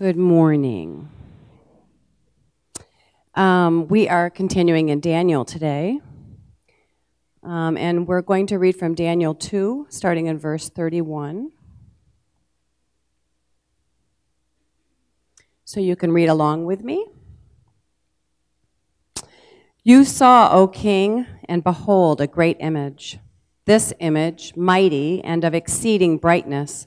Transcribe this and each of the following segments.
Good morning. Um, we are continuing in Daniel today. Um, and we're going to read from Daniel 2, starting in verse 31. So you can read along with me. You saw, O king, and behold, a great image. This image, mighty and of exceeding brightness,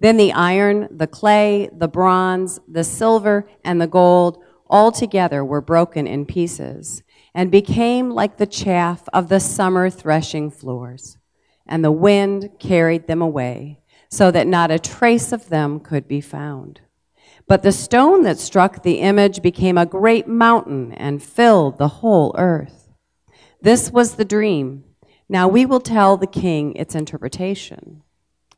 Then the iron, the clay, the bronze, the silver, and the gold all together were broken in pieces and became like the chaff of the summer threshing floors. And the wind carried them away so that not a trace of them could be found. But the stone that struck the image became a great mountain and filled the whole earth. This was the dream. Now we will tell the king its interpretation.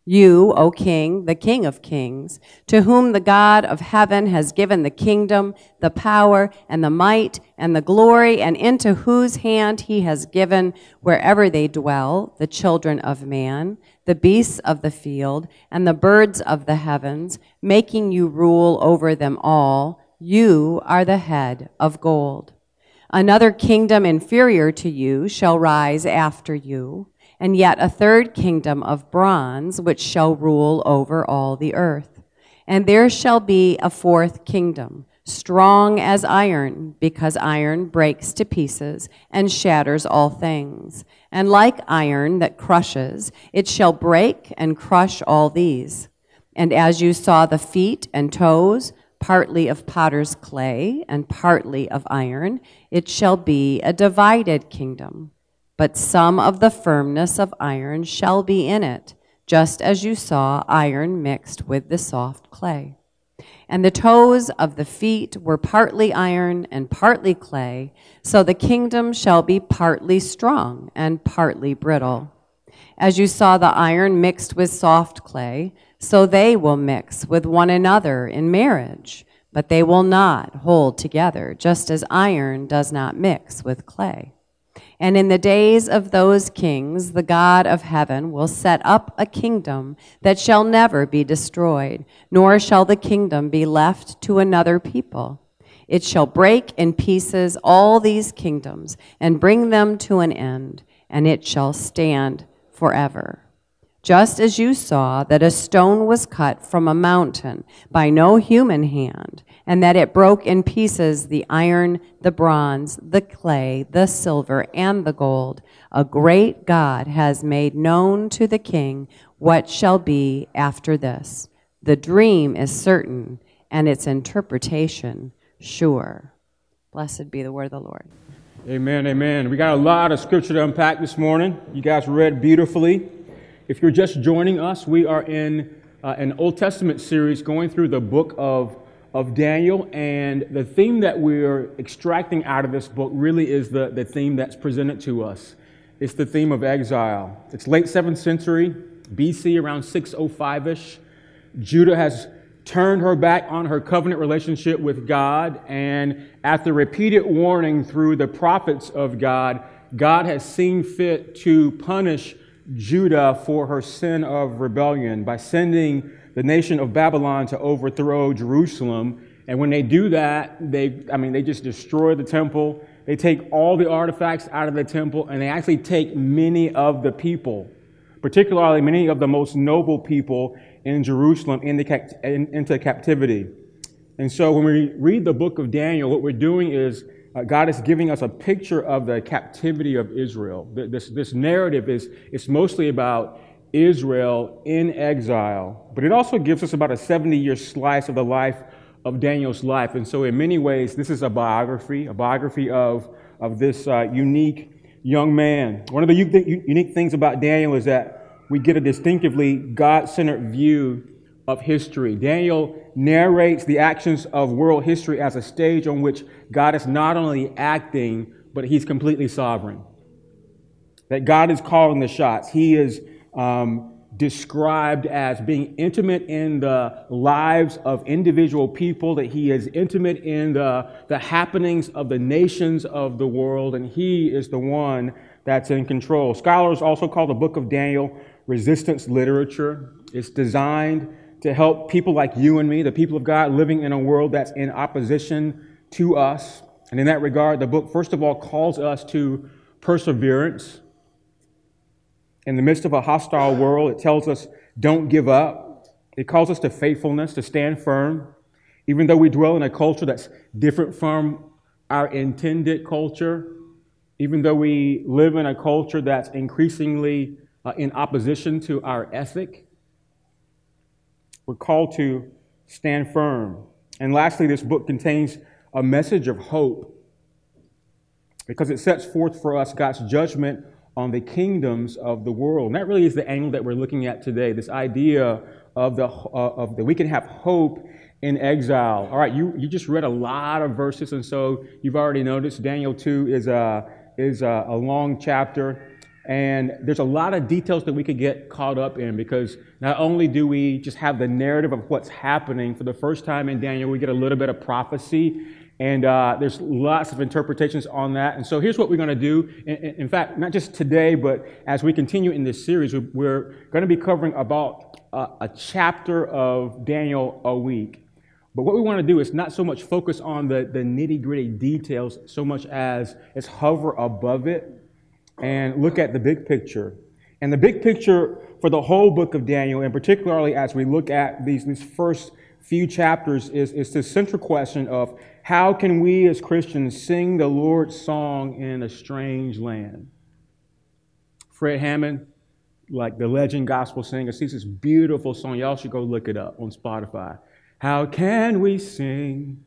You, O King, the King of kings, to whom the God of heaven has given the kingdom, the power, and the might, and the glory, and into whose hand he has given wherever they dwell, the children of man, the beasts of the field, and the birds of the heavens, making you rule over them all, you are the head of gold. Another kingdom inferior to you shall rise after you and yet a third kingdom of bronze, which shall rule over all the earth. And there shall be a fourth kingdom, strong as iron, because iron breaks to pieces and shatters all things. And like iron that crushes, it shall break and crush all these. And as you saw the feet and toes, partly of potter's clay and partly of iron, it shall be a divided kingdom but some of the firmness of iron shall be in it, just as you saw iron mixed with the soft clay. And the toes of the feet were partly iron and partly clay, so the kingdom shall be partly strong and partly brittle. As you saw the iron mixed with soft clay, so they will mix with one another in marriage, but they will not hold together, just as iron does not mix with clay. And in the days of those kings, the God of heaven will set up a kingdom that shall never be destroyed, nor shall the kingdom be left to another people. It shall break in pieces all these kingdoms and bring them to an end, and it shall stand forever. Just as you saw that a stone was cut from a mountain by no human hand, and that it broke in pieces the iron, the bronze, the clay, the silver, and the gold. A great God has made known to the king what shall be after this. The dream is certain, and its interpretation sure. Blessed be the word of the Lord. Amen, amen. We got a lot of scripture to unpack this morning. You guys read beautifully. If you're just joining us, we are in uh, an Old Testament series going through the book of of Daniel, and the theme that we're extracting out of this book really is the, the theme that's presented to us. It's the theme of exile. It's late 7th century, BC, around 605 ish. Judah has turned her back on her covenant relationship with God, and after repeated warning through the prophets of God, God has seen fit to punish Judah for her sin of rebellion by sending the nation of Babylon to overthrow Jerusalem. And when they do that, they, I mean, they just destroy the temple. They take all the artifacts out of the temple, and they actually take many of the people, particularly many of the most noble people in Jerusalem, into, captivity. And so when we read the book of Daniel, what we're doing is uh, God is giving us a picture of the captivity of Israel. This, this narrative is it's mostly about Israel in exile, but it also gives us about a 70 year slice of the life of Daniel's life. And so, in many ways, this is a biography, a biography of, of this uh, unique young man. One of the unique things about Daniel is that we get a distinctively God centered view of history. Daniel narrates the actions of world history as a stage on which God is not only acting, but he's completely sovereign. That God is calling the shots. He is um, described as being intimate in the lives of individual people, that he is intimate in the, the happenings of the nations of the world, and he is the one that's in control. Scholars also call the book of Daniel resistance literature. It's designed to help people like you and me, the people of God, living in a world that's in opposition to us. And in that regard, the book, first of all, calls us to perseverance. In the midst of a hostile world, it tells us don't give up. It calls us to faithfulness, to stand firm. Even though we dwell in a culture that's different from our intended culture, even though we live in a culture that's increasingly uh, in opposition to our ethic, we're called to stand firm. And lastly, this book contains a message of hope because it sets forth for us God's judgment on the kingdoms of the world. And that really is the angle that we're looking at today this idea of, the, uh, of that we can have hope in exile. All right, you, you just read a lot of verses, and so you've already noticed Daniel 2 is a, is a, a long chapter. And there's a lot of details that we could get caught up in because not only do we just have the narrative of what's happening for the first time in Daniel, we get a little bit of prophecy. And uh, there's lots of interpretations on that. And so here's what we're going to do. In, in, fact, not just today, but as we continue in this series, we're going to be covering about a, a chapter of Daniel a week. But what we want to do is not so much focus on the, the nitty gritty details so much as is hover above it and look at the big picture. And the big picture for the whole book of Daniel, and particularly as we look at these, these first few chapters, is, is this central question of how can we as Christians sing the Lord's song in a strange land? Fred Hammond, like the legend gospel singer, sees this beautiful song. Y'all should go look it up on Spotify. How can we sing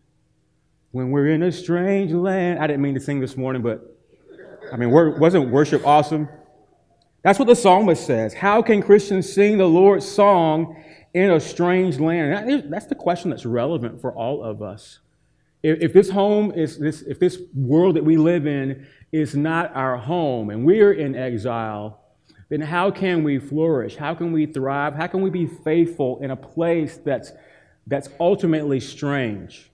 when we're in a strange land? I didn't mean to sing this morning, but I mean, wasn't worship awesome? That's what the psalmist says. How can Christians sing the Lord's song in a strange land? That's the question that's relevant for all of us. If this home is this, if this world that we live in is not our home and we're in exile, then how can we flourish? How can we thrive? How can we be faithful in a place that's, that's ultimately strange?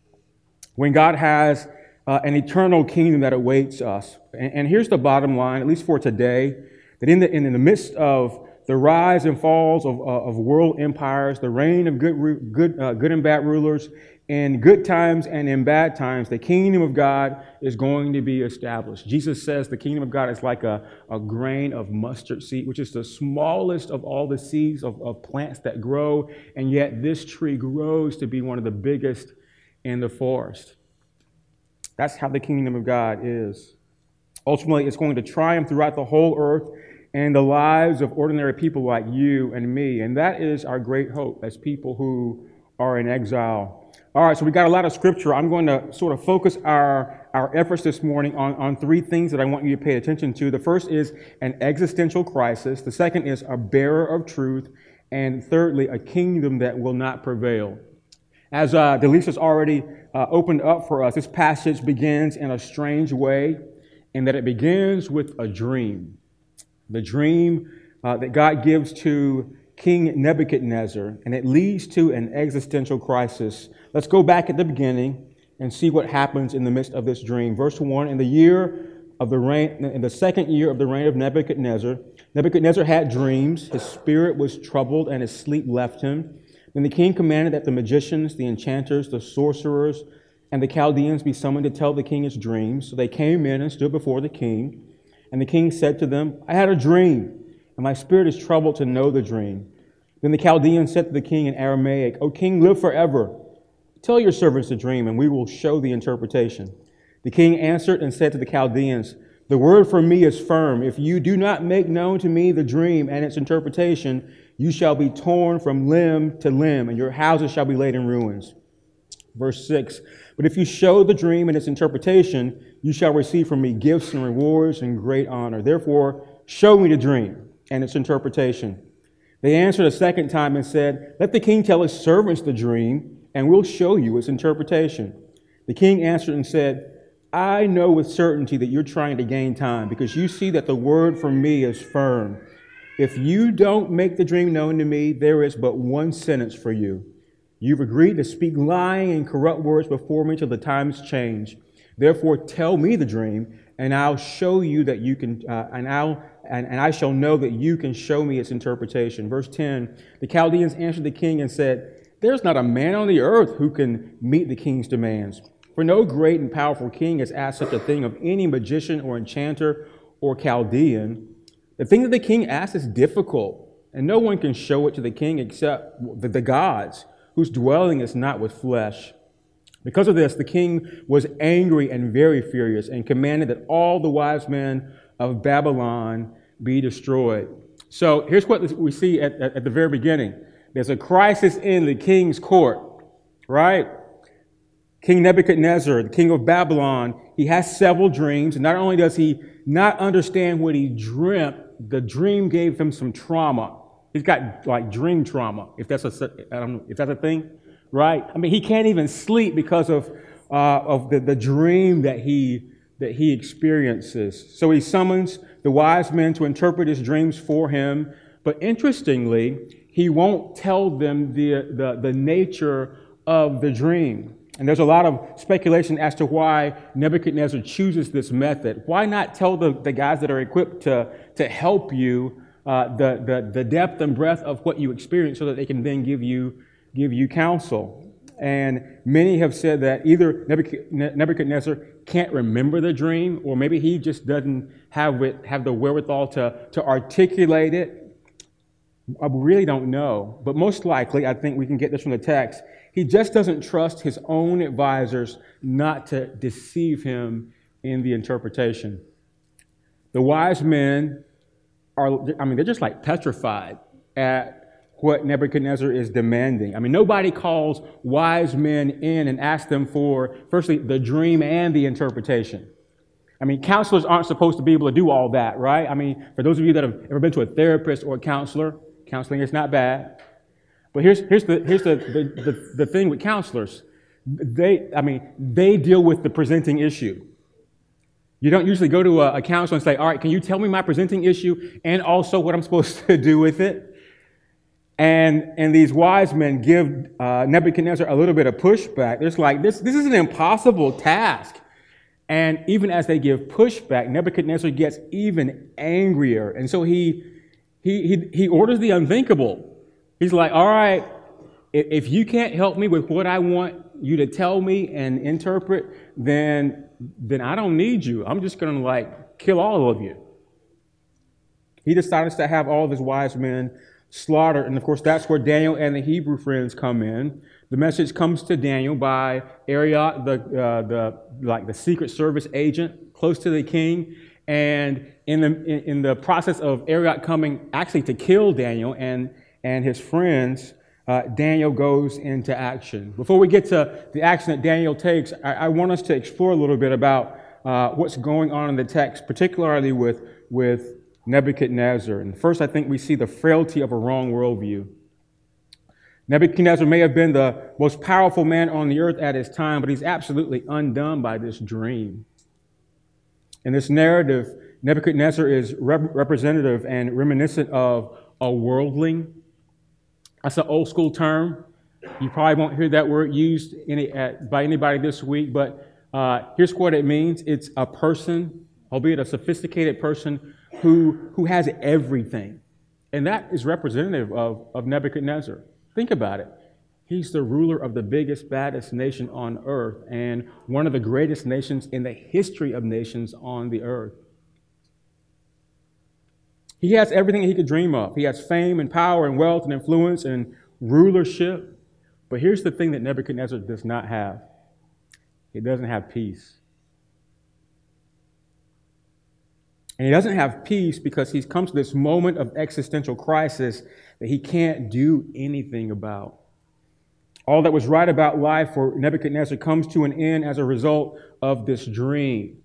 When God has uh, an eternal kingdom that awaits us. And, and, here's the bottom line, at least for today, that in the, in, in the midst of the rise and falls of, uh, of world empires, the reign of good, good, uh, good and bad rulers, in good times and in bad times, the kingdom of God is going to be established. Jesus says the kingdom of God is like a, a grain of mustard seed, which is the smallest of all the seeds of, of plants that grow, and yet this tree grows to be one of the biggest in the forest. That's how the kingdom of God is. Ultimately, it's going to triumph throughout the whole earth and the lives of ordinary people like you and me. And that is our great hope as people who are in exile. All right, so we got a lot of scripture. I'm going to sort of focus our, our efforts this morning on, on three things that I want you to pay attention to. The first is an existential crisis, the second is a bearer of truth, and thirdly, a kingdom that will not prevail. As uh, Delisa's already uh, opened up for us, this passage begins in a strange way, in that it begins with a dream. The dream uh, that God gives to King Nebuchadnezzar, and it leads to an existential crisis. Let's go back at the beginning and see what happens in the midst of this dream. Verse 1 In the year of the reign, in the second year of the reign of Nebuchadnezzar, Nebuchadnezzar had dreams. His spirit was troubled, and his sleep left him. Then the king commanded that the magicians, the enchanters, the sorcerers, and the Chaldeans be summoned to tell the king his dreams. So they came in and stood before the king. And the king said to them, I had a dream, and my spirit is troubled to know the dream. Then the Chaldeans said to the king in Aramaic, O king, live forever. Tell your servants the dream, and we will show the interpretation. The king answered and said to the Chaldeans, The word for me is firm. If you do not make known to me the dream and its interpretation, you shall be torn from limb to limb, and your houses shall be laid in ruins. Verse 6 But if you show the dream and its interpretation, you shall receive from me gifts and rewards and great honor. Therefore, show me the dream and its interpretation. They answered a second time and said, Let the king tell his servants the dream, and we'll show you its interpretation. The king answered and said, I know with certainty that you're trying to gain time because you see that the word from me is firm. If you don't make the dream known to me, there is but one sentence for you. You've agreed to speak lying and corrupt words before me till the times change. Therefore, tell me the dream, and I'll show you that you can, uh, and I'll, and, and I shall know that you can show me its interpretation. Verse 10 The Chaldeans answered the king and said, There's not a man on the earth who can meet the king's demands. For no great and powerful king has asked such a thing of any magician or enchanter or Chaldean. The thing that the king asks is difficult, and no one can show it to the king except the, the gods, whose dwelling is not with flesh. Because of this, the king was angry and very furious and commanded that all the wise men of Babylon be destroyed. So here's what we see at, at, at the very beginning there's a crisis in the king's court, right? King Nebuchadnezzar, the king of Babylon, he has several dreams. Not only does he not understand what he dreamt, the dream gave him some trauma. He's got like dream trauma, if that's a, I don't know, if that's a thing, right? I mean, he can't even sleep because of, uh, of the, the dream that he, that he experiences. So he summons the wise men to interpret his dreams for him. But interestingly, he won't tell them the, the, the nature of the dream. And there's a lot of speculation as to why Nebuchadnezzar chooses this method. Why not tell the, the guys that are equipped to, to help you uh, the, the, the depth and breadth of what you experience so that they can then give you, give you counsel? And many have said that either Nebuchadnezzar can't remember the dream, or maybe he just doesn't have, it, have the wherewithal to, to articulate it. I really don't know. But most likely, I think we can get this from the text he just doesn't trust his own advisors not to deceive him in the interpretation. The wise men are, I mean, they're just like petrified at what Nebuchadnezzar is demanding. I mean, nobody calls wise men in and asks them for, firstly, the dream and the interpretation. I mean, counselors aren't supposed to be able to do all that, right? I mean, for those of you that have ever been to a therapist or a counselor, counseling is not bad. But here's, here's, the, here's the, the, the, the thing with counselors. They, I mean, they deal with the presenting issue. You don't usually go to a, a, counselor and say, all right, can you tell me my presenting issue and also what I'm supposed to do with it? And, and these wise men give uh, Nebuchadnezzar a little bit of pushback. It's like, this, this is an impossible task. And even as they give pushback, Nebuchadnezzar gets even angrier. And so he, he, he, he orders the unthinkable. He's like, all right, if you can't help me with what I want you to tell me and interpret, then, then I don't need you. I'm just going to like kill all of you. He decides to have all of his wise men slaughtered. And of course, that's where Daniel and the Hebrew friends come in. The message comes to Daniel by Arioch, the, uh, the, like the Secret Service agent close to the king. And in the, in, the process of Arioch coming actually to kill Daniel and and his friends, uh, Daniel goes into action. Before we get to the action that Daniel takes, I, I want us to explore a little bit about uh, what's going on in the text, particularly with, with Nebuchadnezzar. And first, I think we see the frailty of a wrong worldview. Nebuchadnezzar may have been the most powerful man on the earth at his time, but he's absolutely undone by this dream. In this narrative, Nebuchadnezzar is rep- representative and reminiscent of a worldling that's an old school term. You probably won't hear that word used any, at, by anybody this week, but uh, here's what it means it's a person, albeit a sophisticated person, who, who has everything. And that is representative of, of Nebuchadnezzar. Think about it. He's the ruler of the biggest, baddest nation on earth and one of the greatest nations in the history of nations on the earth. He has everything he could dream of. He has fame and power and wealth and influence and rulership. But here's the thing that Nebuchadnezzar does not have he doesn't have peace. And he doesn't have peace because he's come to this moment of existential crisis that he can't do anything about. All that was right about life for Nebuchadnezzar comes to an end as a result of this dream.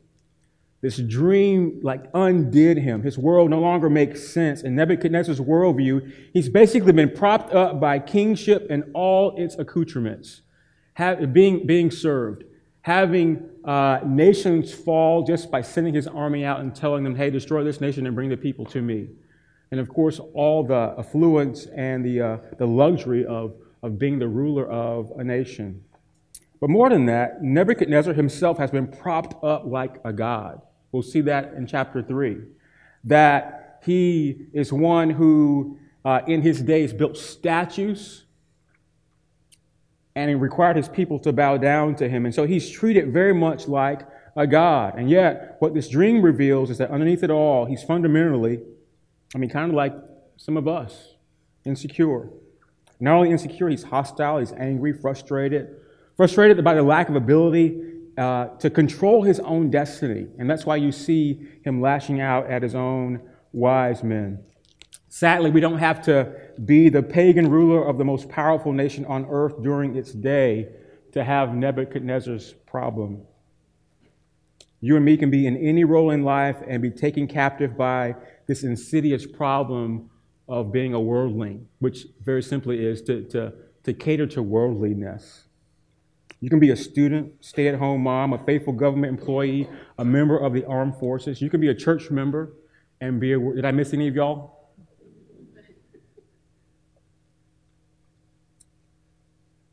This dream like undid him. His world no longer makes sense. In Nebuchadnezzar's worldview, he's basically been propped up by kingship and all its accoutrements, have, being, being served, having uh, nations fall just by sending his army out and telling them, hey, destroy this nation and bring the people to me. And of course, all the affluence and the, uh, the luxury of, of being the ruler of a nation. But more than that, Nebuchadnezzar himself has been propped up like a god. We'll see that in chapter 3. That he is one who, uh, in his days, built statues and he required his people to bow down to him. And so he's treated very much like a god. And yet, what this dream reveals is that underneath it all, he's fundamentally, I mean, kind of like some of us, insecure. Not only insecure, he's hostile, he's angry, frustrated, frustrated by the lack of ability uh, to control his own destiny. And that's why you see him lashing out at his own wise men. Sadly, we don't have to be the pagan ruler of the most powerful nation on earth during its day to have Nebuchadnezzar's problem. You and me can be in any role in life and be taken captive by this insidious problem of being a worldling, which very simply is to, to, to cater to worldliness. You can be a student, stay at home mom, a faithful government employee, a member of the armed forces. You can be a church member and be a. Did I miss any of y'all?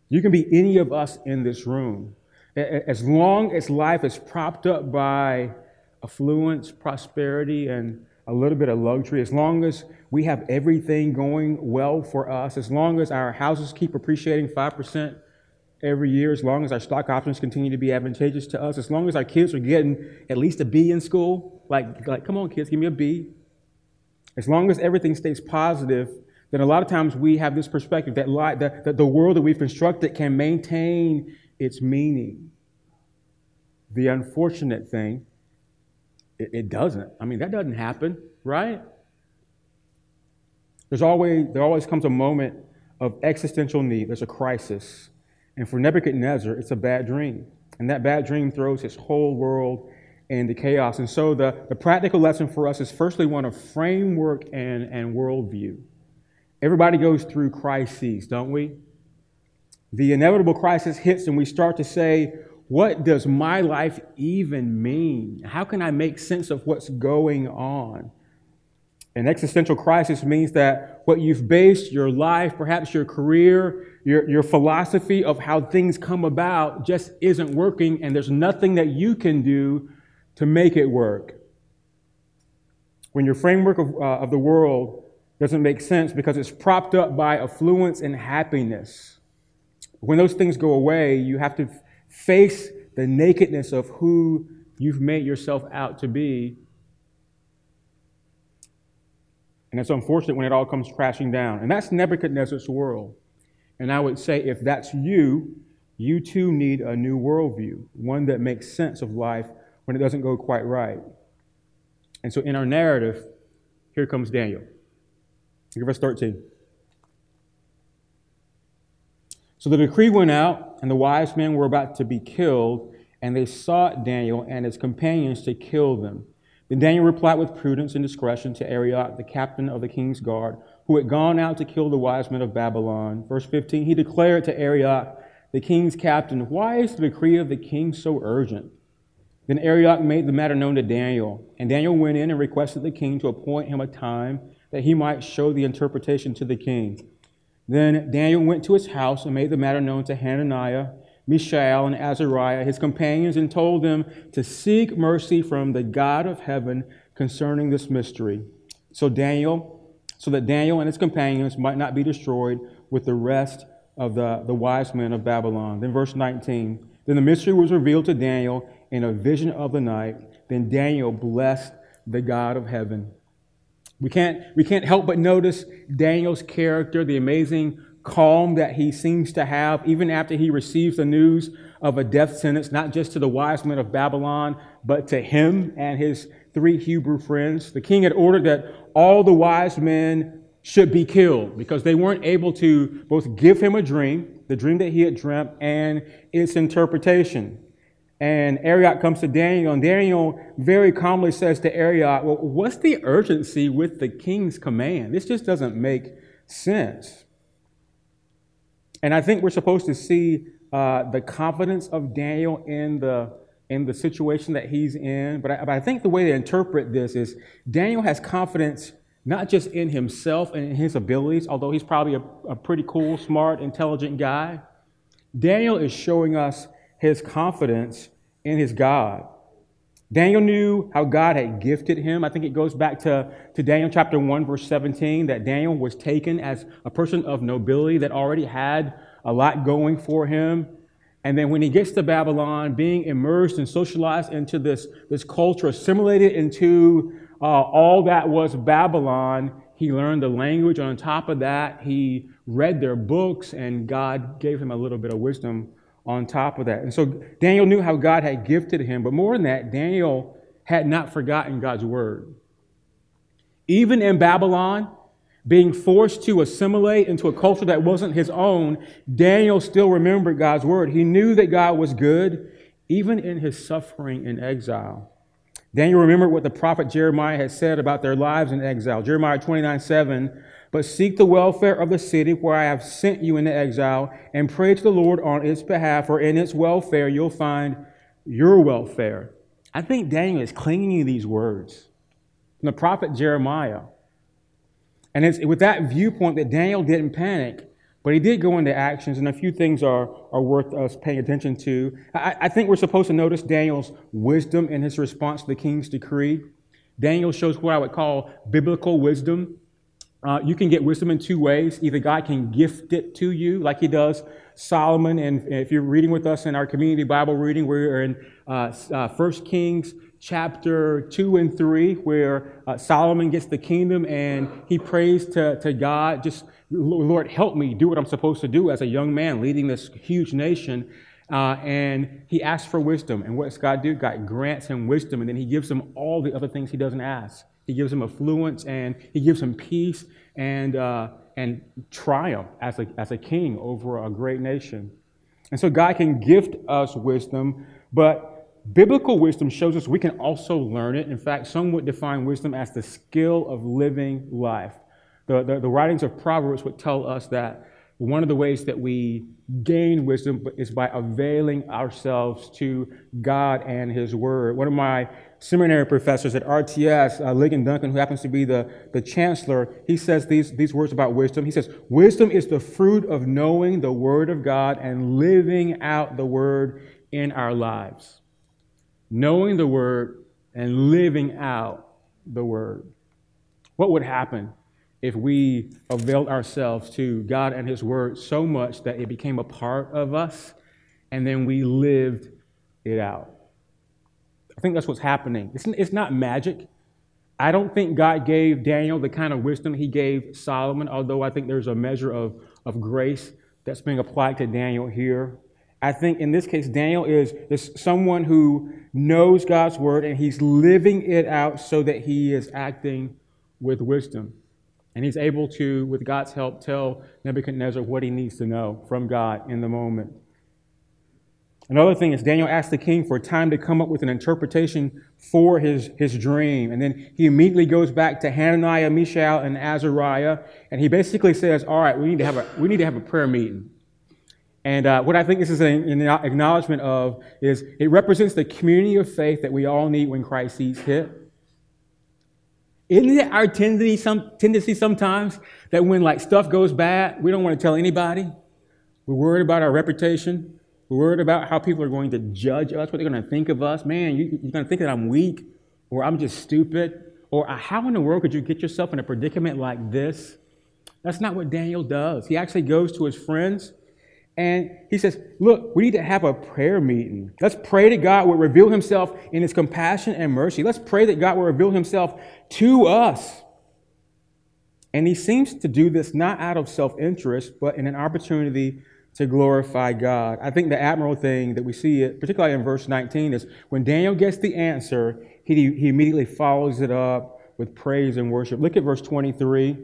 You can be any of us in this room. As long as life is propped up by affluence, prosperity, and a little bit of luxury, as long as we have everything going well for us, as long as our houses keep appreciating 5% every year, as long as our stock options continue to be advantageous to us, as long as our kids are getting at least a B in school, like, like come on, kids, give me a B. As long as everything stays positive, then a lot of times we have this perspective that, li- that, that the world that we've constructed can maintain its meaning. The unfortunate thing, it, it doesn't. I mean, that doesn't happen, right? There's always, there always comes a moment of existential need. There's a crisis. And for Nebuchadnezzar, it's a bad dream. And that bad dream throws his whole world into chaos. And so the, the practical lesson for us is firstly one of framework and, and worldview. Everybody goes through crises, don't we? The inevitable crisis hits, and we start to say, What does my life even mean? How can I make sense of what's going on? An existential crisis means that what you've based your life, perhaps your career, your, your philosophy of how things come about just isn't working, and there's nothing that you can do to make it work. When your framework of, uh, of the world doesn't make sense because it's propped up by affluence and happiness. When those things go away, you have to face the nakedness of who you've made yourself out to be. And it's unfortunate when it all comes crashing down. And that's Nebuchadnezzar's world. And I would say if that's you, you too need a new worldview, one that makes sense of life when it doesn't go quite right. And so in our narrative, here comes Daniel. Look verse 13. So the decree went out, and the wise men were about to be killed, and they sought Daniel and his companions to kill them. Then Daniel replied with prudence and discretion to Arioch, the captain of the king's guard, who had gone out to kill the wise men of Babylon. Verse 15, he declared to Arioch, the king's captain, Why is the decree of the king so urgent? Then Arioch made the matter known to Daniel, and Daniel went in and requested the king to appoint him a time that he might show the interpretation to the king. Then Daniel went to his house and made the matter known to Hananiah, Mishael, and Azariah, his companions, and told them to seek mercy from the God of heaven concerning this mystery. So Daniel so that Daniel and his companions might not be destroyed with the rest of the, the wise men of Babylon. Then, verse 19 Then the mystery was revealed to Daniel in a vision of the night. Then Daniel blessed the God of heaven. We can't, we can't help but notice Daniel's character, the amazing calm that he seems to have, even after he receives the news of a death sentence, not just to the wise men of Babylon, but to him and his three Hebrew friends. The king had ordered that all the wise men should be killed because they weren't able to both give him a dream, the dream that he had dreamt, and its interpretation. And Arioch comes to Daniel, and Daniel very calmly says to Arioch, Well, what's the urgency with the king's command? This just doesn't make sense. And I think we're supposed to see uh, the confidence of Daniel in the, in the situation that he's in. But I, but I think the way to interpret this is Daniel has confidence not just in himself and in his abilities, although he's probably a, a pretty cool, smart, intelligent guy. Daniel is showing us his confidence in his God. Daniel knew how God had gifted him. I think it goes back to, to Daniel chapter 1, verse 17, that Daniel was taken as a person of nobility that already had a lot going for him. And then when he gets to Babylon, being immersed and socialized into this, this culture, assimilated into uh, all that was Babylon, he learned the language. On top of that, he read their books, and God gave him a little bit of wisdom on top of that. And so Daniel knew how God had gifted him, but more than that, Daniel had not forgotten God's word. Even in Babylon, being forced to assimilate into a culture that wasn't his own, Daniel still remembered God's word. He knew that God was good, even in his suffering in exile. Daniel remembered what the prophet Jeremiah had said about their lives in exile. Jeremiah 29 7 but seek the welfare of the city where I have sent you into exile, and pray to the Lord on its behalf, for in its welfare you'll find your welfare. I think Daniel is clinging to these words from the prophet Jeremiah. And it's with that viewpoint that Daniel didn't panic, but he did go into actions, and a few things are, are worth us paying attention to. I, I think we're supposed to notice Daniel's wisdom in his response to the king's decree. Daniel shows what I would call biblical wisdom. Uh, you can get wisdom in two ways. Either God can gift it to you, like He does Solomon. And if you're reading with us in our community Bible reading, we're in uh, uh, 1 Kings chapter 2 and 3, where uh, Solomon gets the kingdom and he prays to, to God, just, Lord, help me do what I'm supposed to do as a young man leading this huge nation. Uh, and he asks for wisdom. And what does God do? God grants him wisdom, and then he gives him all the other things he doesn't ask. He gives him affluence and he gives him peace and, uh, and triumph as a, as a king over a great nation. And so God can gift us wisdom, but biblical wisdom shows us we can also learn it. In fact, some would define wisdom as the skill of living life. The, the, the writings of Proverbs would tell us that one of the ways that we gain wisdom is by availing ourselves to God and His Word. One of my seminary professors at RTS, uh, Ligon Duncan, who happens to be the, the chancellor, he says these, these words about wisdom. He says, Wisdom is the fruit of knowing the Word of God and living out the Word in our lives. Knowing the Word and living out the Word. What would happen if we availed ourselves to God and His Word so much that it became a part of us and then we lived it out. I think that's what's happening. It's, it's not magic. I don't think God gave Daniel the kind of wisdom he gave Solomon, although I think there's a measure of, of grace that's being applied to Daniel here. I think in this case, Daniel is, is someone who knows God's word and he's living it out so that he is acting with wisdom. And he's able to, with God's help, tell Nebuchadnezzar what he needs to know from God in the moment. Another thing is Daniel asked the king for time to come up with an interpretation for his, his dream. And then he immediately goes back to Hananiah, Mishael, and Azariah. And he basically says, all right, we need to have a, we need to have a prayer meeting. And uh, what I think this is an, an acknowledgement of is it represents the community of faith that we all need when crises hit. Isn't it our tendency, some, tendency sometimes that when like stuff goes bad, we don't want to tell anybody? We're worried about our reputation. We're worried about how people are going to judge us, what they're going to think of us. Man, you, are going to think that I'm weak or I'm just stupid. Or how in the world could you get yourself in a predicament like this? That's not what Daniel does. He actually goes to his friends and he says, Look, we need to have a prayer meeting. Let's pray that God will reveal himself in his compassion and mercy. Let's pray that God will reveal himself to us. And he seems to do this not out of self interest, but in an opportunity to glorify God. I think the admirable thing that we see, it, particularly in verse 19, is when Daniel gets the answer, he, he immediately follows it up with praise and worship. Look at verse 23.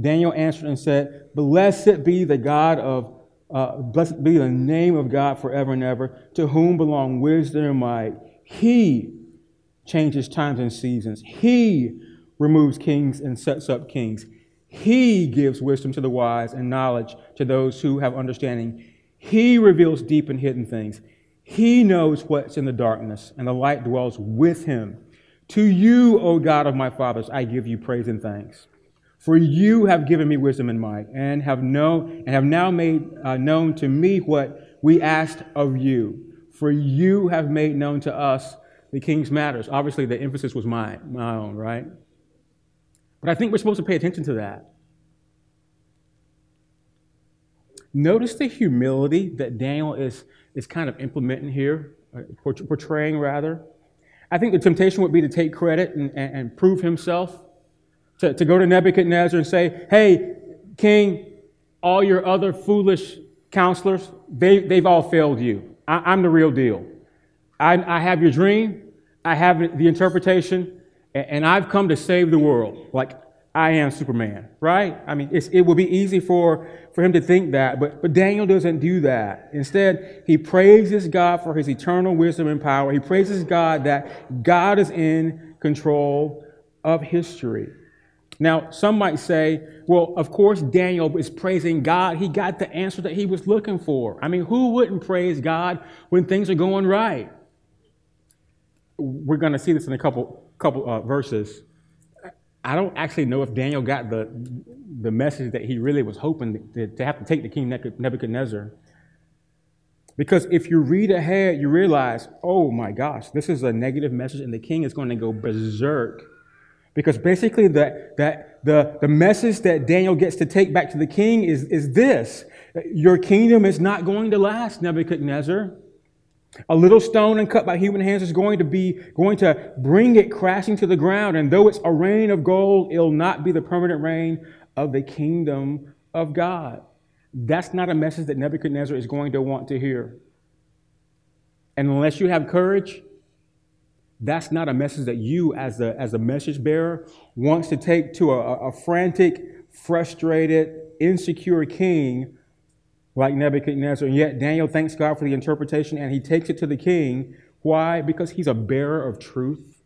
Daniel answered and said, Blessed be the God of uh, blessed be the name of God forever and ever, to whom belong wisdom and might. He changes times and seasons. He removes kings and sets up kings. He gives wisdom to the wise and knowledge to those who have understanding. He reveals deep and hidden things. He knows what's in the darkness, and the light dwells with him. To you, O God of my fathers, I give you praise and thanks. For you have given me wisdom and might, and have known and have now made uh, known to me what we asked of you. For you have made known to us the king's matters. Obviously, the emphasis was my, my own, right? But I think we're supposed to pay attention to that. Notice the humility that Daniel is, is kind of implementing here, uh, portraying rather. I think the temptation would be to take credit and, and, and prove himself, to, to go to Nebuchadnezzar and say, hey, king, all your other foolish counselors, they, they've all failed you. I, am the real deal. I, I have your dream, I have the interpretation, and I've come to save the world. Like, I am Superman, right? I mean, it would be easy for, for him to think that, but, but Daniel doesn't do that. Instead, he praises God for his eternal wisdom and power. He praises God that God is in control of history. Now, some might say, well, of course, Daniel is praising God. He got the answer that he was looking for. I mean, who wouldn't praise God when things are going right? We're going to see this in a couple, couple uh, verses. I don't actually know if Daniel got the, the message that he really was hoping to, to have to take to king Nebuchadnezzar. Because if you read ahead, you realize, oh my gosh, this is a negative message, and the king is going to go berserk. Because basically, the, that, the, the message that Daniel gets to take back to the king is, is this Your kingdom is not going to last, Nebuchadnezzar. A little stone and cut by human hands is going to be going to bring it crashing to the ground. And though it's a reign of gold, it'll not be the permanent reign of the kingdom of God. That's not a message that Nebuchadnezzar is going to want to hear. And unless you have courage, that's not a message that you, as a, as a message bearer, wants to take to a, a frantic, frustrated, insecure king like Nebuchadnezzar. And yet Daniel thanks God for the interpretation and he takes it to the king. Why? Because he's a bearer of truth.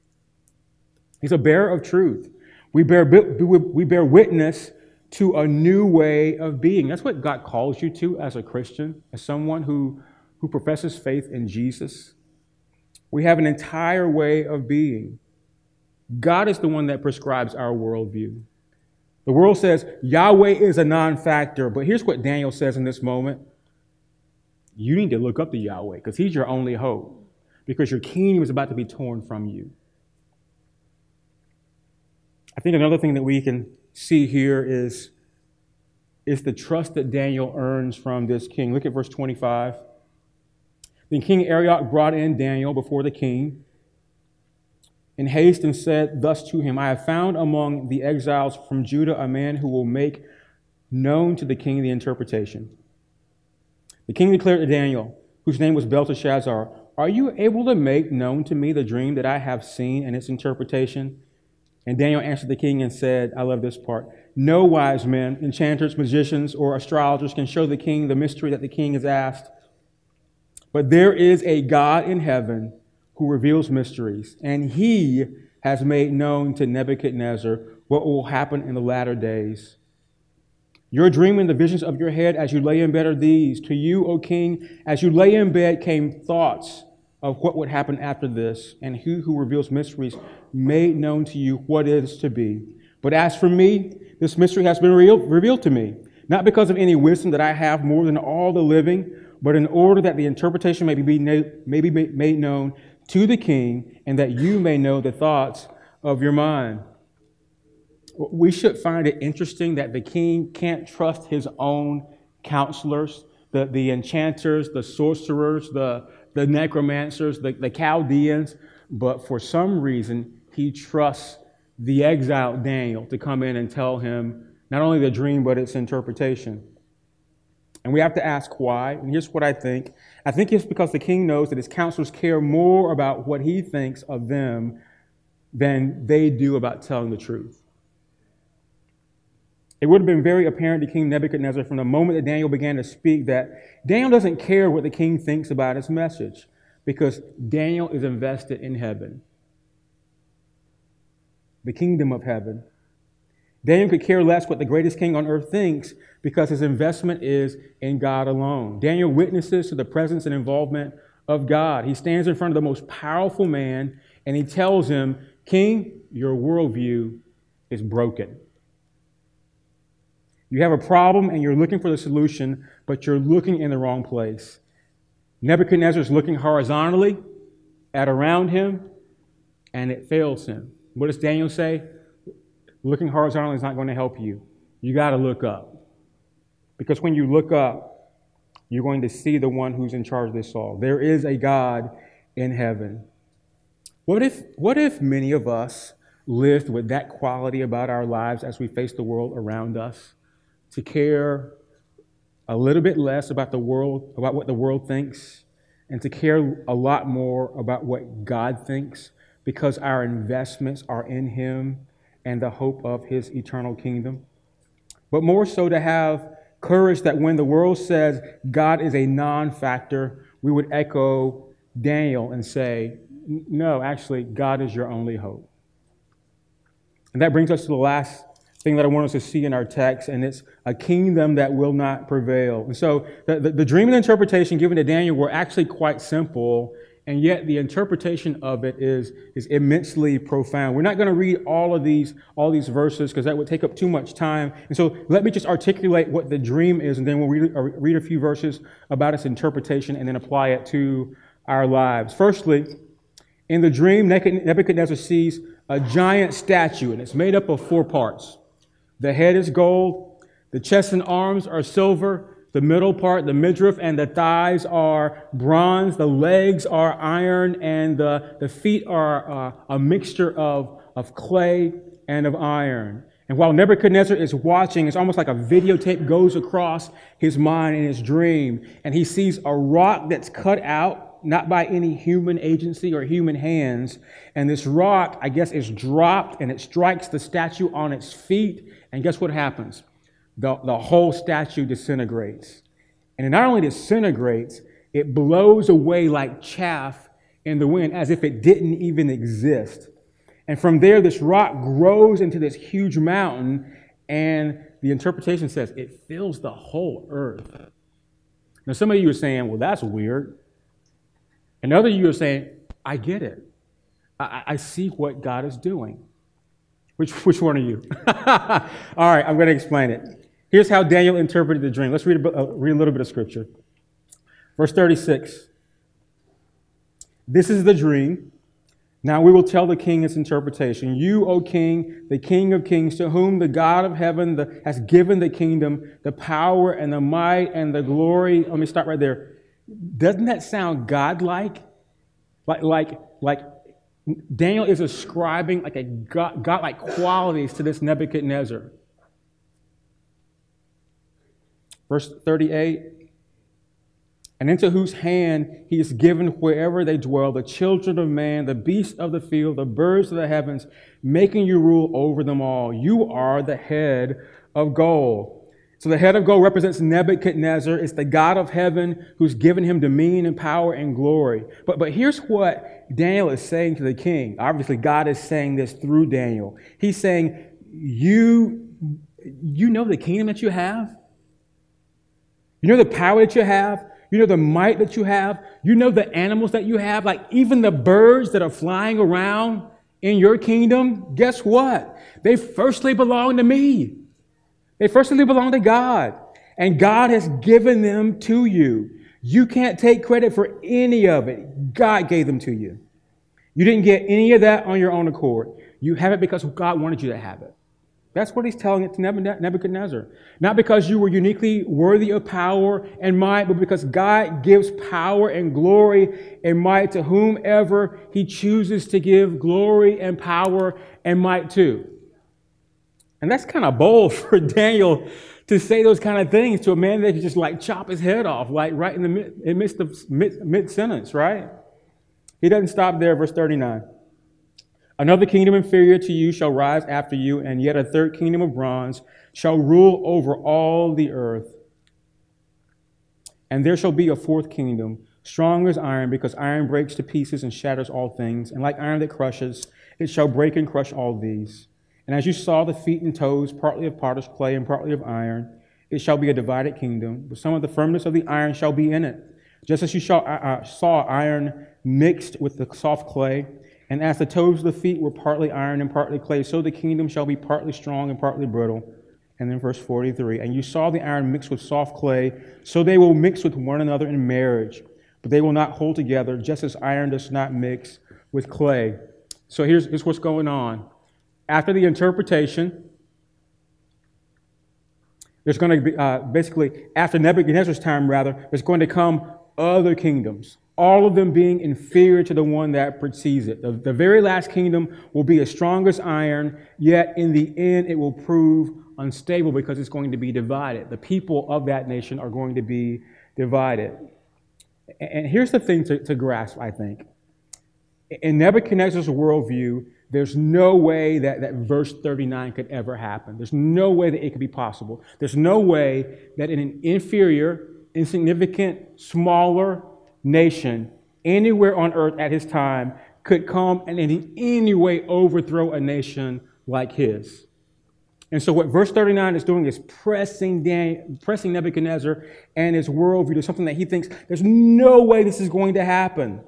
He's a bearer of truth. We bear, we bear witness to a new way of being. That's what God calls you to as a Christian, as someone who, who professes faith in Jesus. We have an entire way of being. God is the one that prescribes our worldview. The world says Yahweh is a non factor, but here's what Daniel says in this moment you need to look up to Yahweh because he's your only hope, because your kingdom is about to be torn from you. I think another thing that we can see here is, is the trust that Daniel earns from this king. Look at verse 25. Then King Arioch brought in Daniel before the king in haste and said thus to him, I have found among the exiles from Judah a man who will make known to the king the interpretation. The king declared to Daniel, whose name was Belteshazzar, Are you able to make known to me the dream that I have seen and its interpretation? And Daniel answered the king and said, I love this part. No wise men, enchanters, magicians, or astrologers can show the king the mystery that the king has asked. But there is a God in heaven who reveals mysteries, and he has made known to Nebuchadnezzar what will happen in the latter days. Your dream and the visions of your head as you lay in bed are these. To you, O king, as you lay in bed came thoughts of what would happen after this, and he who reveals mysteries made known to you what is to be. But as for me, this mystery has been revealed to me, not because of any wisdom that I have more than all the living, but in order that the interpretation may be, may be made known to the king, and that you may know the thoughts of your mind. We should find it interesting that the king can't trust his own counselors, the, the enchanters, the sorcerers, the, the necromancers, the, the Chaldeans, but for some reason, he trusts the exiled Daniel to come in and tell him not only the dream, but its interpretation. And we have to ask why. And here's what I think I think it's because the king knows that his counselors care more about what he thinks of them than they do about telling the truth. It would have been very apparent to King Nebuchadnezzar from the moment that Daniel began to speak that Daniel doesn't care what the king thinks about his message because Daniel is invested in heaven, the kingdom of heaven. Daniel could care less what the greatest king on earth thinks because his investment is in God alone. Daniel witnesses to the presence and involvement of God. He stands in front of the most powerful man and he tells him, King, your worldview is broken. You have a problem and you're looking for the solution, but you're looking in the wrong place. Nebuchadnezzar is looking horizontally at around him, and it fails him. What does Daniel say? Looking horizontally is not going to help you. You got to look up. Because when you look up, you're going to see the one who's in charge of this all. There is a God in heaven. What if, what if many of us lived with that quality about our lives as we face the world around us? To care a little bit less about the world, about what the world thinks, and to care a lot more about what God thinks because our investments are in Him and the hope of His eternal kingdom. But more so to have courage that when the world says God is a non factor, we would echo Daniel and say, No, actually, God is your only hope. And that brings us to the last thing that I want us to see in our text, and it's a kingdom that will not prevail. And so the, the, the dream and interpretation given to Daniel were actually quite simple, and yet the interpretation of it is, is immensely profound. We're not going to read all of these, all these verses because that would take up too much time. And so let me just articulate what the dream is, and then we'll read, uh, read a few verses about its interpretation and then apply it to our lives. Firstly, in the dream, Nebuchadnezzar sees a giant statue, and it's made up of four parts. The head is gold, the chest and arms are silver, the middle part, the midriff, and the thighs are bronze, the legs are iron, and the, the feet are uh, a mixture of, of clay and of iron. And while Nebuchadnezzar is watching, it's almost like a videotape goes across his mind in his dream, and he sees a rock that's cut out not by any human agency or human hands. And this rock, I guess, is dropped and it strikes the statue on its feet. And guess what happens? The, the whole statue disintegrates. And it not only disintegrates, it blows away like chaff in the wind as if it didn't even exist. And from there, this rock grows into this huge mountain, and the interpretation says it fills the whole earth. Now, some of you are saying, well, that's weird. And other you are saying, I get it. I, I see what God is doing. Which, which one are you? All right, I'm going to explain it. Here's how Daniel interpreted the dream. Let's read a, uh, read a little bit of scripture. Verse 36. This is the dream. Now we will tell the king its interpretation. You, O king, the king of kings, to whom the God of heaven the, has given the kingdom, the power and the might and the glory. Let me stop right there. Doesn't that sound godlike? Like, like, like Daniel is ascribing like a god, godlike qualities to this Nebuchadnezzar. Verse 38 and into whose hand he is given wherever they dwell, the children of man, the beasts of the field, the birds of the heavens, making you rule over them all. You are the head of gold. So the head of gold represents Nebuchadnezzar. It's the God of heaven who's given him dominion and power and glory. But, but here's what Daniel is saying to the king. Obviously, God is saying this through Daniel. He's saying, you, you know the kingdom that you have? You know the power that you have? You know the might that you have? You know the animals that you have? Like even the birds that are flying around in your kingdom? Guess what? They firstly belong to me. They firstly belong to God, and God has given them to you. You can't take credit for any of it. God gave them to you. You didn't get any of that on your own accord. You have it because God wanted you to have it. That's what he's telling it to Nebuchadnezzar. Not because you were uniquely worthy of power and might, but because God gives power and glory and might to whomever he chooses to give glory and power and might to. And that's kind of bold for Daniel to say those kind of things to a man that could just like chop his head off, like right in the midst of mid, sentence, right? He doesn't stop there, verse 39. Another kingdom inferior to you shall rise after you, and yet a third kingdom of bronze shall rule over all the earth. And there shall be a fourth kingdom, strong as iron, because iron breaks to pieces and shatters all things. And like iron that crushes, it shall break and crush all these. And as you saw the feet and toes, partly of potter's clay and partly of iron, it shall be a divided kingdom. But some of the firmness of the iron shall be in it, just as you saw, uh, uh, saw iron mixed with the soft clay. And as the toes of the feet were partly iron and partly clay, so the kingdom shall be partly strong and partly brittle. And then verse 43 And you saw the iron mixed with soft clay, so they will mix with one another in marriage, but they will not hold together, just as iron does not mix with clay. So here's, here's what's going on. After the interpretation, there's going to be, uh, basically, after Nebuchadnezzar's time, rather, there's going to come other kingdoms, all of them being inferior to the one that precedes it. The, the very last kingdom will be as strong as iron, yet in the end it will prove unstable because it's going to be divided. The people of that nation are going to be divided. And here's the thing to, to grasp, I think. In Nebuchadnezzar's worldview, there's no way that, that verse 39 could ever happen. There's no way that it could be possible. There's no way that in an inferior, insignificant, smaller nation anywhere on earth at his time could come and in any way overthrow a nation like his. And so, what verse 39 is doing is pressing, Dan, pressing Nebuchadnezzar and his worldview to something that he thinks there's no way this is going to happen.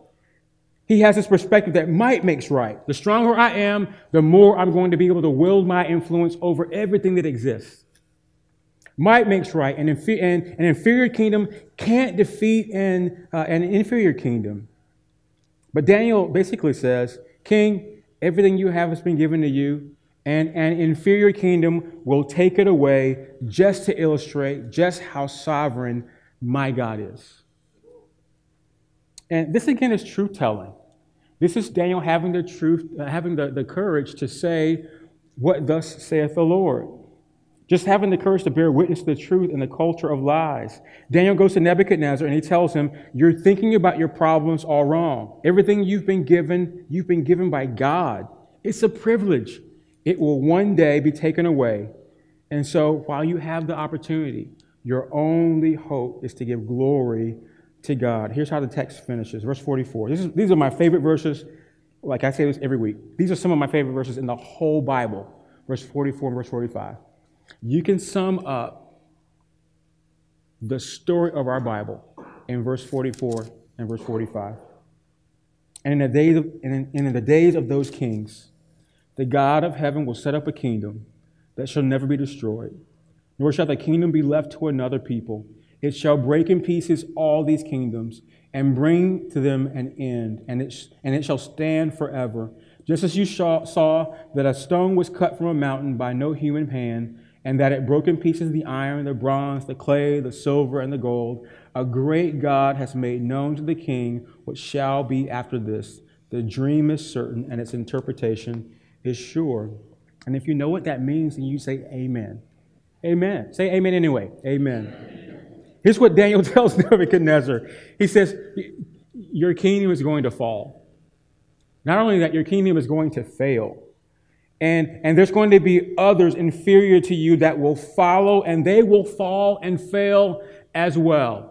He has this perspective that might makes right. The stronger I am, the more I'm going to be able to wield my influence over everything that exists. Might makes right. An, infer- and an inferior kingdom can't defeat an, uh, an inferior kingdom. But Daniel basically says, King, everything you have has been given to you and an inferior kingdom will take it away just to illustrate just how sovereign my God is. And this again is truth telling. This is Daniel having the truth, having the, the courage to say, What thus saith the Lord? Just having the courage to bear witness to the truth in the culture of lies. Daniel goes to Nebuchadnezzar and he tells him, You're thinking about your problems all wrong. Everything you've been given, you've been given by God. It's a privilege. It will one day be taken away. And so while you have the opportunity, your only hope is to give glory to God. Here's how the text finishes. Verse 44. Is, these are my favorite verses. Like I say this every week. These are some of my favorite verses in the whole Bible. Verse 44 and verse 45. You can sum up the story of our Bible in verse 44 and verse 45. And in the days of, and in the days of those kings, the God of heaven will set up a kingdom that shall never be destroyed, nor shall the kingdom be left to another people. It shall break in pieces all these kingdoms and bring to them an end, and it, sh- and it shall stand forever. Just as you saw that a stone was cut from a mountain by no human hand, and that it broke in pieces the iron, the bronze, the clay, the silver, and the gold, a great God has made known to the king what shall be after this. The dream is certain, and its interpretation is sure. And if you know what that means, then you say amen. Amen. Say amen anyway. Amen. Here's what Daniel tells Nebuchadnezzar. He says, Your kingdom is going to fall. Not only that, your kingdom is going to fail. And, and there's going to be others inferior to you that will follow, and they will fall and fail as well.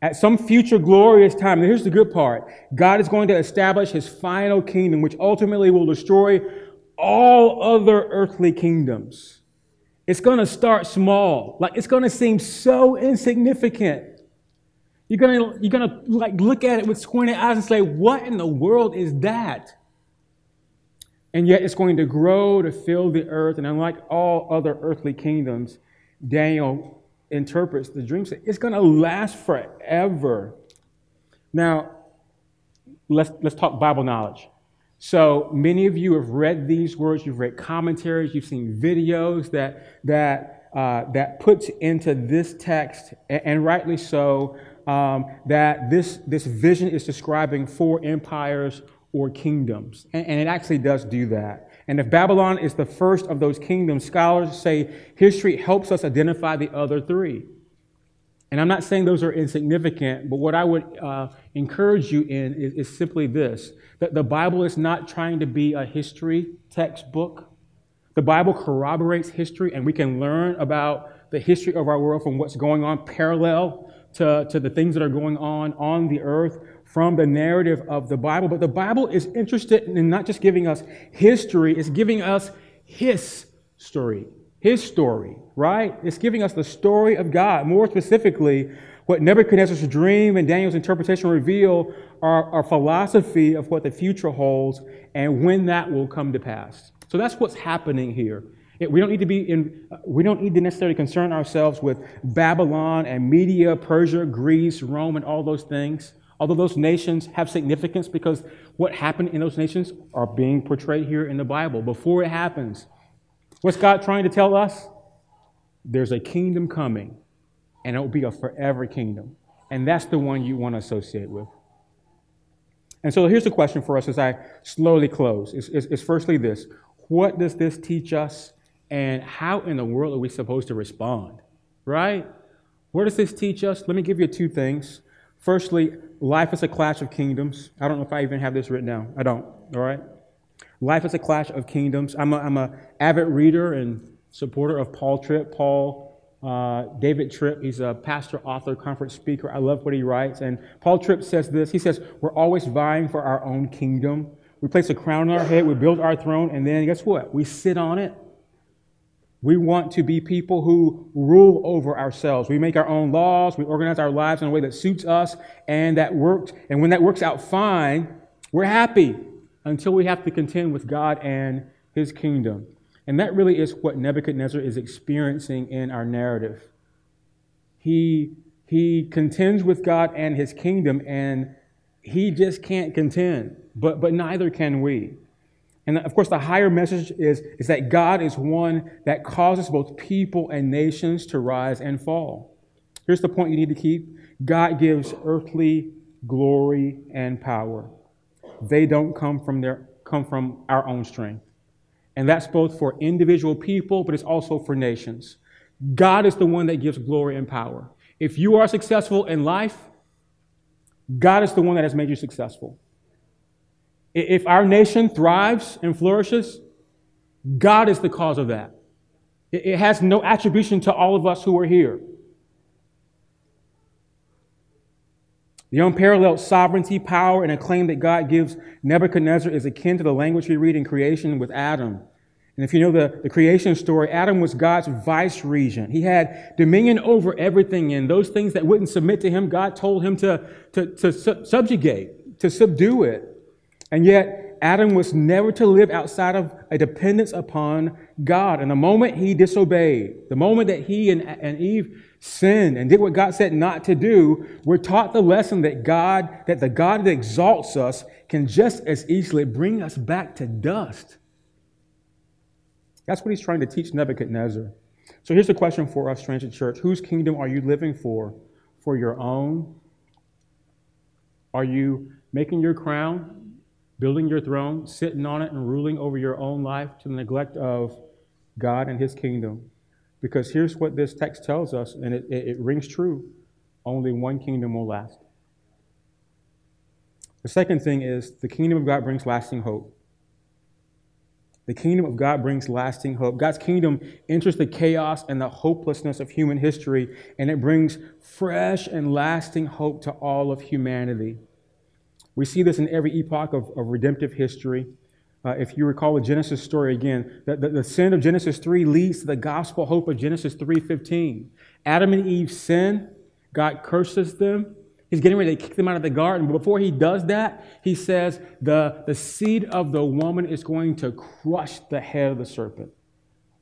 At some future glorious time, here's the good part God is going to establish his final kingdom, which ultimately will destroy all other earthly kingdoms. It's going to start small. Like it's going to seem so insignificant. You're going to, you're going to like look at it with squinted eyes and say, what in the world is that? And yet it's going to grow to fill the earth. And unlike all other earthly kingdoms, Daniel interprets the dream, it's going to last forever. Now, let's, let's talk Bible knowledge. So many of you have read these words, you've read commentaries, you've seen videos that, that, uh, that puts into this text, and, and rightly so, um, that this, this vision is describing four empires or kingdoms. And, and it actually does do that. And if Babylon is the first of those kingdoms, scholars say history helps us identify the other three. And I'm not saying those are insignificant, but what I would uh, encourage you in is, is simply this that the Bible is not trying to be a history textbook. The Bible corroborates history, and we can learn about the history of our world from what's going on parallel to, to the things that are going on on the earth from the narrative of the Bible. But the Bible is interested in not just giving us history, it's giving us His story. His story, right? It's giving us the story of God. More specifically, what Nebuchadnezzar's dream and Daniel's interpretation reveal are our philosophy of what the future holds and when that will come to pass. So that's what's happening here. We don't need to be in, uh, we don't need to necessarily concern ourselves with Babylon and Media, Persia, Greece, Rome, and all those things. Although those nations have significance because what happened in those nations are being portrayed here in the Bible before it happens. What's God trying to tell us? There's a kingdom coming, and it will be a forever kingdom. And that's the one you want to associate with. And so here's the question for us as I slowly close. Is, is, is firstly this What does this teach us and how in the world are we supposed to respond? Right? What does this teach us? Let me give you two things. Firstly, life is a clash of kingdoms. I don't know if I even have this written down. I don't. All right? Life is a clash of kingdoms. I'm a, I'm a avid reader and supporter of Paul Tripp. Paul uh, David Tripp, he's a pastor, author, conference speaker. I love what he writes. And Paul Tripp says this He says, We're always vying for our own kingdom. We place a crown on our head, we build our throne, and then guess what? We sit on it we want to be people who rule over ourselves. We make our own laws. We organize our lives in a way that suits us and that works. And when that works out fine, we're happy until we have to contend with God and his kingdom. And that really is what Nebuchadnezzar is experiencing in our narrative. He, he contends with God and his kingdom, and he just can't contend, but, but neither can we. And of course, the higher message is, is that God is one that causes both people and nations to rise and fall. Here's the point you need to keep God gives earthly glory and power. They don't come from, their, come from our own strength. And that's both for individual people, but it's also for nations. God is the one that gives glory and power. If you are successful in life, God is the one that has made you successful. If our nation thrives and flourishes, God is the cause of that. It has no attribution to all of us who are here. The unparalleled sovereignty, power, and acclaim that God gives Nebuchadnezzar is akin to the language we read in creation with Adam. And if you know the, the creation story, Adam was God's vice regent. He had dominion over everything, and those things that wouldn't submit to him, God told him to, to, to subjugate, to subdue it. And yet, Adam was never to live outside of a dependence upon God. And the moment he disobeyed, the moment that he and, and Eve sinned and did what God said not to do, we're taught the lesson that God, that the God that exalts us can just as easily bring us back to dust. That's what he's trying to teach Nebuchadnezzar. So here's the question for us, Transit Church Whose kingdom are you living for? For your own? Are you making your crown building your throne, sitting on it, and ruling over your own life to the neglect of God and His kingdom. Because here's what this text tells us, and it, it, it rings true only one kingdom will last. The second thing is the kingdom of God brings lasting hope. The kingdom of God brings lasting hope. God's kingdom enters the chaos and the hopelessness of human history, and it brings fresh and lasting hope to all of humanity. We see this in every epoch of, of redemptive history. Uh, if you recall the Genesis story again, the, the, the, sin of Genesis 3 leads to the gospel hope of Genesis 3.15. Adam and Eve sin, God curses them. He's getting ready to kick them out of the garden. But before he does that, he says the, the seed of the woman is going to crush the head of the serpent.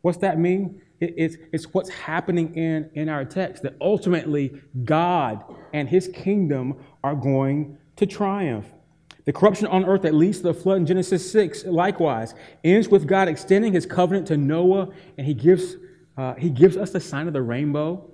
What's that mean? It, it's, it's what's happening in, in our text, that ultimately God and his kingdom are going to triumph. The corruption on earth that leads to the flood in Genesis 6, likewise, ends with God extending his covenant to Noah, and he gives, uh, he gives us the sign of the rainbow,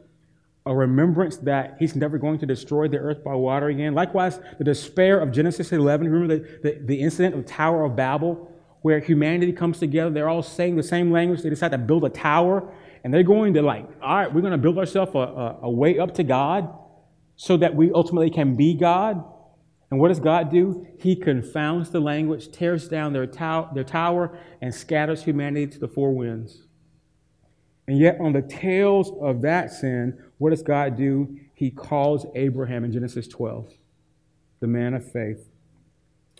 a remembrance that he's never going to destroy the earth by water again. Likewise, the despair of Genesis 11, remember the, the, the incident of Tower of Babel, where humanity comes together. They're all saying the same language. They decide to build a tower, And they're going to, like, all right, we're going to build ourselves a, a, a way up to God so that we ultimately can be God. And what does God do? He confounds the language, tears down their, their tower, and scatters humanity to the four winds. And yet, on the tails of that sin, what does God do? He calls Abraham in Genesis 12, the man of faith.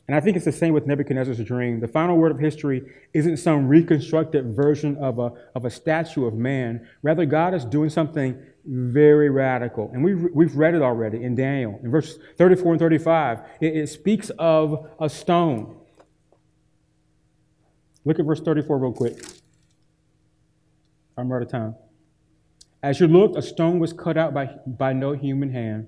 And I think it's the same with Nebuchadnezzar's dream. The final word of history isn't some reconstructed version of a, of a statue of man. Rather, God is doing something very radical. And we've, we've read it already in Daniel. In verse 34 and 35, it, it speaks of a stone. Look at verse 34 real quick. I'm out of time. As you looked, a stone was cut out by, by no human hand,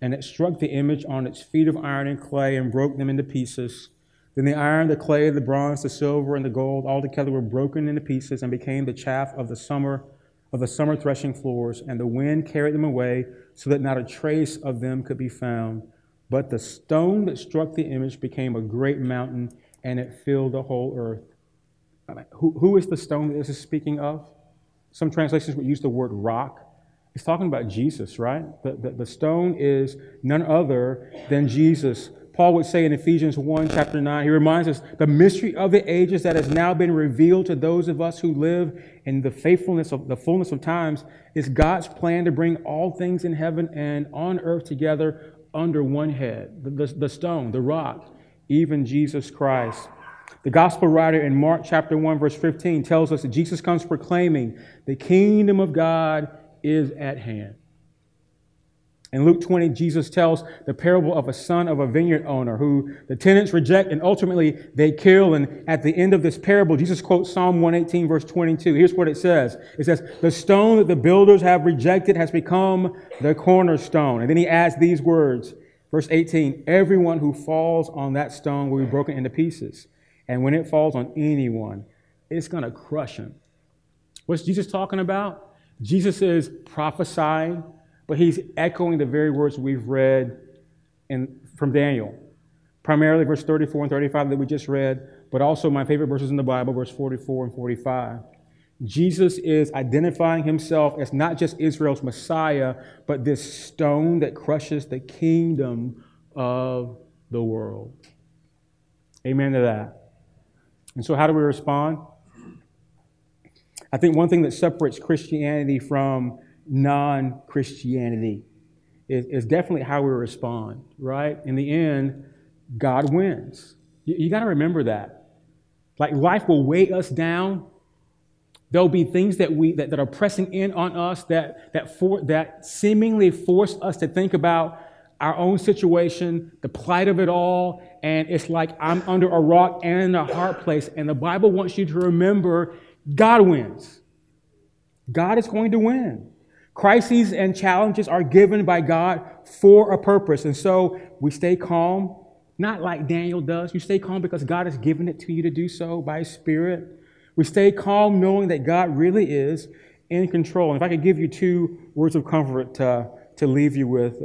and it struck the image on its feet of iron and clay and broke them into pieces. Then the iron, the clay, the bronze, the silver, and the gold all together were broken into pieces and became the chaff of the summer of the summer threshing floors, and the wind carried them away, so that not a trace of them could be found. But the stone that struck the image became a great mountain, and it filled the whole earth. Who, who is the stone that this is speaking of? Some translations would use the word rock. He's talking about Jesus, right? The, the, the, stone is none other than Jesus. Paul would say in Ephesians 1, chapter 9, he reminds us the mystery of the ages that has now been revealed to those of us who live in the faithfulness of the fullness of times is God's plan to bring all things in heaven and on earth together under one head the, the, the stone, the rock, even Jesus Christ. The gospel writer in Mark chapter 1, verse 15 tells us that Jesus comes proclaiming the kingdom of God is at hand. In Luke 20, Jesus tells the parable of a son of a vineyard owner who the tenants reject and ultimately they kill. And at the end of this parable, Jesus quotes Psalm 118, verse 22. Here's what it says It says, The stone that the builders have rejected has become the cornerstone. And then he adds these words, verse 18 Everyone who falls on that stone will be broken into pieces. And when it falls on anyone, it's going to crush him. What's Jesus talking about? Jesus is prophesying, but he's echoing the very words we've read in, from Daniel. Primarily verse 34 and 35 that we just read, but also my favorite verses in the Bible, verse 44 and 45. Jesus is identifying himself as not just Israel's Messiah, but this stone that crushes the kingdom of the world. Amen to that. And so, how do we respond? I think one thing that separates Christianity from non Christianity is, is, definitely how we respond, right? In the end, God wins. You, you got to remember that. Like life will weigh us down. There'll be things that we that, that are pressing in on us that that for that seemingly force us to think about our own situation, the plight of it all, and it's like I'm under a rock and in a hard place. And the Bible wants you to remember God wins. God is going to win. Crises and challenges are given by God for a purpose. And so we stay calm, not like Daniel does. You stay calm because God has given it to you to do so by His Spirit. We stay calm knowing that God really is in control. And if I could give you two words of comfort to, to leave you with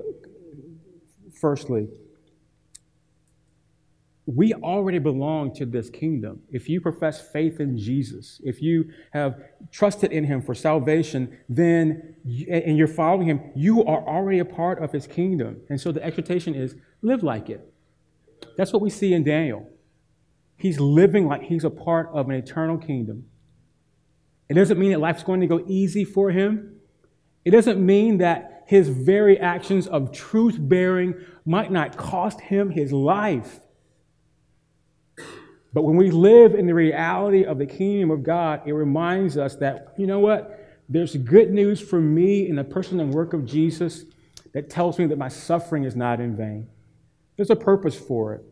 Firstly, we already belong to this kingdom. If you profess faith in Jesus, if you have trusted in him for salvation, then and you're following him, you are already a part of his kingdom. And so the exhortation is live like it. That's what we see in Daniel. He's living like he's a part of an eternal kingdom. It doesn't mean that life's going to go easy for him. It doesn't mean that his very actions of truth bearing might not cost him his life. But when we live in the reality of the kingdom of God, it reminds us that, you know what? There's good news for me in the person and work of Jesus that tells me that my suffering is not in vain. There's a purpose for it.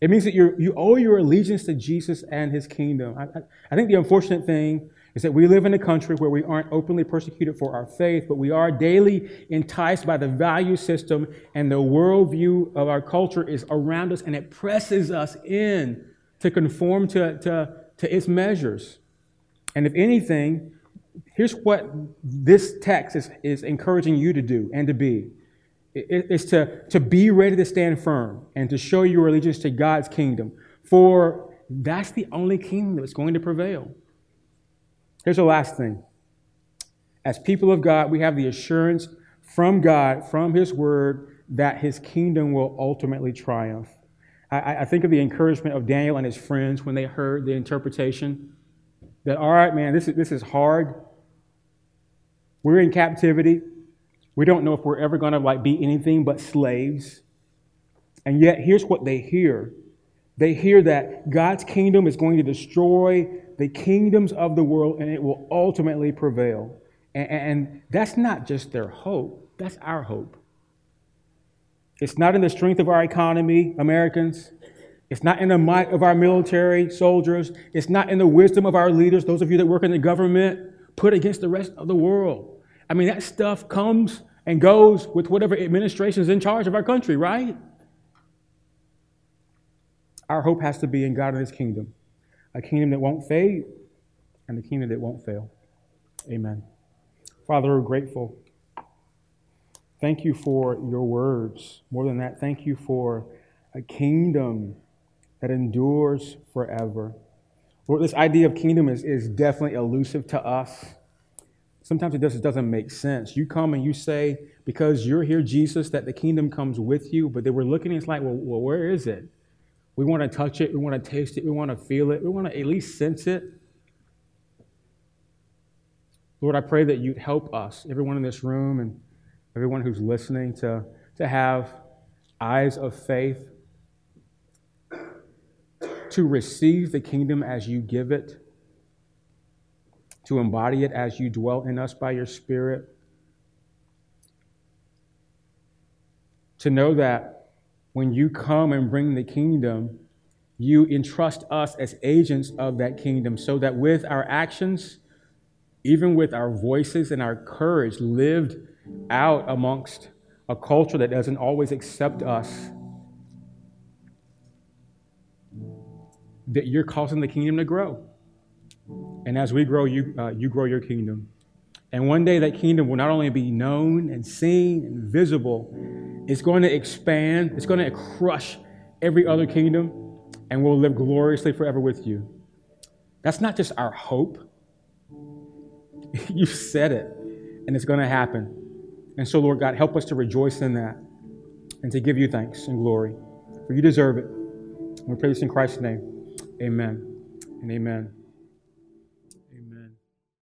It means that you you owe your allegiance to Jesus and his kingdom. I, I think the unfortunate thing is that we live in a country where we aren't openly persecuted for our faith, but we are daily enticed by the value system and the worldview of our culture is around us and it presses us in to conform to, to, to its measures. And if anything, here's what this text is, is encouraging you to do and to be. It's to, to be ready to stand firm and to show your allegiance to God's kingdom. For that's the only kingdom that's going to prevail. Here's the last thing As people of God, we have the assurance from God, from His Word, that His kingdom will ultimately triumph. I, I think of the encouragement of Daniel and his friends when they heard the interpretation that, all right, man, this is, this is hard. We're in captivity. We don't know if we're ever going to like be anything but slaves. And yet, here's what they hear they hear that God's kingdom is going to destroy the kingdoms of the world and it will ultimately prevail. And, and that's not just their hope, that's our hope. It's not in the strength of our economy, Americans. It's not in the might of our military soldiers. It's not in the wisdom of our leaders, those of you that work in the government, put against the rest of the world. I mean, that stuff comes and goes with whatever administration is in charge of our country, right? Our hope has to be in God and His kingdom, a kingdom that won't fade and a kingdom that won't fail. Amen. Father, we're grateful. Thank you for your words. More than that, thank you for a kingdom that endures forever. Lord, this idea of kingdom is, is definitely elusive to us. Sometimes it just doesn't make sense. You come and you say, because you're here, Jesus, that the kingdom comes with you, but they were looking, it's like, well, well where is it? We want to touch it, we want to taste it, we want to feel it, we want to at least sense it. Lord, I pray that you'd help us, everyone in this room and everyone who's listening, to, to have eyes of faith, to receive the kingdom as you give it, to embody it as you dwell in us by your Spirit, to know that when you come and bring the kingdom, you entrust us as agents of that kingdom so that with our actions, even with our voices and our courage lived out amongst a culture that doesn't always accept us, that you're causing the kingdom to grow. And as we grow, you, uh, you grow your kingdom. And one day that kingdom will not only be known and seen and visible, it's going to expand, it's going to crush every other kingdom, and we'll live gloriously forever with you. That's not just our hope. you said it, and it's going to happen. And so, Lord God, help us to rejoice in that and to give you thanks and glory. For you deserve it. We pray this in Christ's name. Amen and amen.